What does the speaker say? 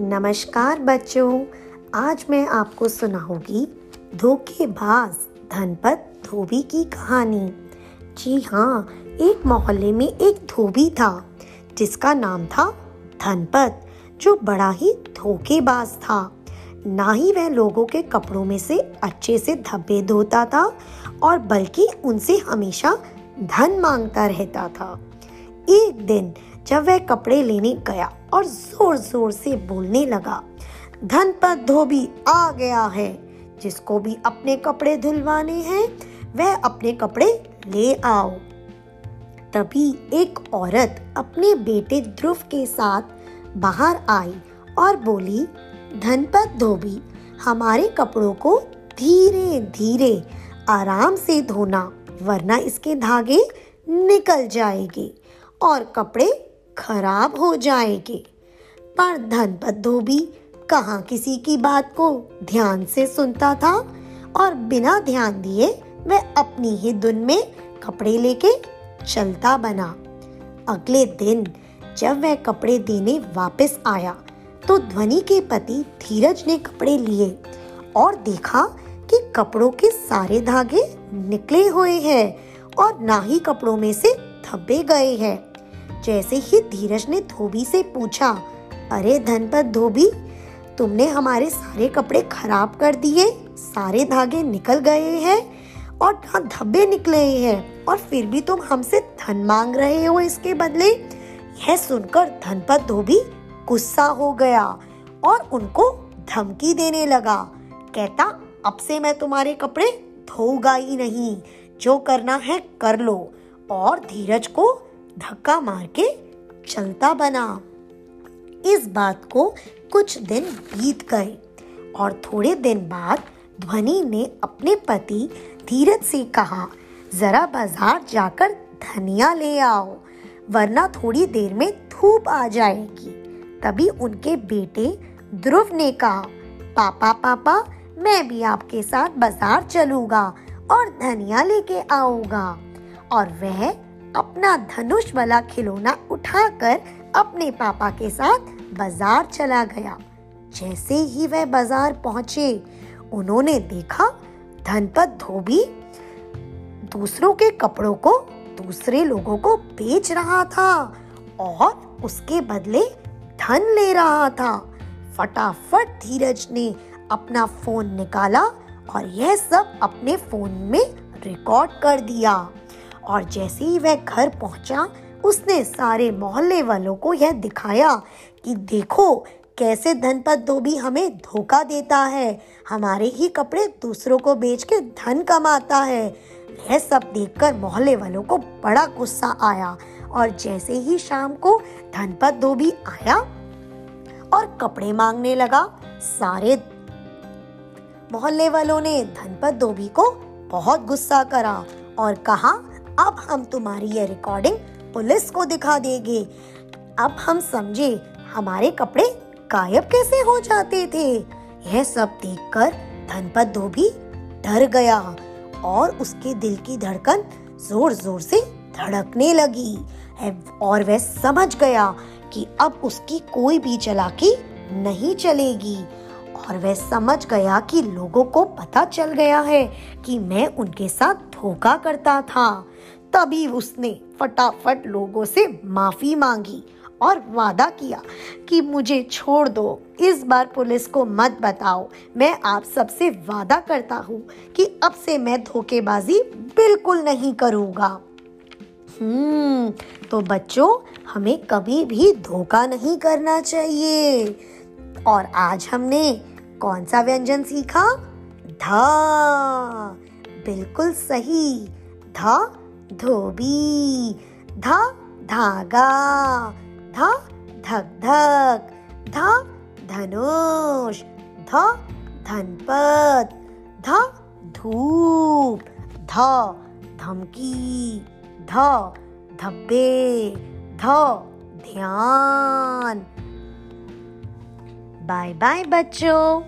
नमस्कार बच्चों, आज मैं आपको सुनाऊँगी धोखेबाज धनपत धोबी की कहानी। जी हाँ एक मोहल्ले में एक धोबी था, जिसका नाम था धनपत, जो बड़ा ही धोखेबाज था। ना ही वह लोगों के कपड़ों में से अच्छे से धब्बे धोता था, और बल्कि उनसे हमेशा धन माँगता रहता था। एक दिन जब वह कपड़े लेने गया और ज़ोर ज़ोर से बोलने लगा धनपत धोबी आ गया है। जिसको भी अपने कपड़े धुलवाने हैं, वह अपने कपड़े ले आओ। तभी एक औरत अपने बेटे ध्रुव के साथ बाहर आई और बोली धनपत धोबी, हमारे कपड़ों को धीरे धीरे आराम से धोना, वरना इसके धागे निकल जाएँगे और कपड़े खराब हो जाएँगे। पर धनपत धोबी कहाँ किसी की बात को ध्यान से सुनता था और बिना ध्यान दिए वह अपनी ही धुन में कपड़े लेके चलता बना। अगले दिन जब वह कपड़े देने वापस आया तो ध्वनि के पति धीरज ने कपड़े लिए और देखा कि कपड़ों के सारे धागे निकले हुए हैं और ना ही कपड़ों में से धब्बे गए हैं। जैसे ही धीरज ने धोबी से पूछा, अरे धनपत धोबी, तुमने हमारे सारे कपड़े खराब कर दिए, सारे धागे निकल गए हैं और धब्बे निकले हैं और फिर भी तुम हमसे धन मांग रहे हो इसके बदले? यह सुनकर धनपत धोबी गुस्सा हो गया और उनको धमकी देने लगा। कहता, अब से मैं तुम्हारे कपड़े धोऊँगा ही नहीं, जो करना है कर लो। और धीरज को धक्का मार के चलता बना। इस बात को कुछ दिन बीत गए और थोड़े दिन बाद ध्वनि ने अपने पति धीरज से कहा, जरा बाज़ार जाकर धनिया ले आओ, वरना थोड़ी देर में धूप आ जाएगी। तभी उनके बेटे ध्रुव ने कहा, पापा पापा, मैं भी आपके साथ बाज़ार चलूँगा और धनिया लेके आऊँगा। और वह अपना धनुष वाला खिलौना उठाकर अपने पापा के साथ बाज़ार चला गया। जैसे ही वह बाज़ार पहुँचे, उन्होंने देखा धनपत धोबी दूसरों के कपड़ों को दूसरे लोगों को बेच रहा था और उसके बदले धन ले रहा था। फटाफट धीरज ने अपना फ़ोन निकाला और यह सब अपने फ़ोन में रिकॉर्ड कर दिया। और जैसे ही वह घर पहुँचा, उसने सारे मोहल्ले वालों को यह दिखाया कि देखो, कैसे धनपत धोबी हमें धोखा देता है। हमारे ही कपड़े दूसरों को बेच के धन कमाता है। यह सब देखकर मोहल्ले वालों को बड़ा गुस्सा आया और जैसे ही शाम को धनपत धोबी आया और कपड़े मांगने लगा, सारे मोहल्ले वालों ने धनपत धोबी को बहुत गुस्सा करा और कहा अब हम तुम्हारी ये रिकॉर्डिंग पुलिस को दिखा देंगे। अब हम समझे हमारे कपड़े गायब कैसे हो जाते थे। यह सब देखकर धनपत धोबी डर गया और उसके दिल की धड़कन ज़ोर ज़ोर से धड़कने लगी। और वह समझ गया कि अब उसकी कोई भी चलाकी नहीं चलेगी। और वह समझ गया कि लोगों को पता चल गया है कि मैं उनके साथ धोखा करता था। तभी उसने फटाफट लोगों से माफ़ी मांगी और वादा किया कि मुझे छोड़ दो। इस बार पुलिस को मत बताओ। मैं आप सबसे वादा करता हूँ कि अब से मैं धोखेबाजी बिल्कुल नहीं करूँगा। हम्म तो बच्चों, हमें कभी भी धोखा नहीं करना चाहिए। और आज हमने कौन सा व्यंजन सीखा? ध। बिल्कुल सही। धा, धोबी। धा, धागा। धा धक धक धा, धनुष। ध, धनपत। ध, धूप। ध, धमकी। ध, धब्बे। ध, ध्यान। बाय बाय बच्चों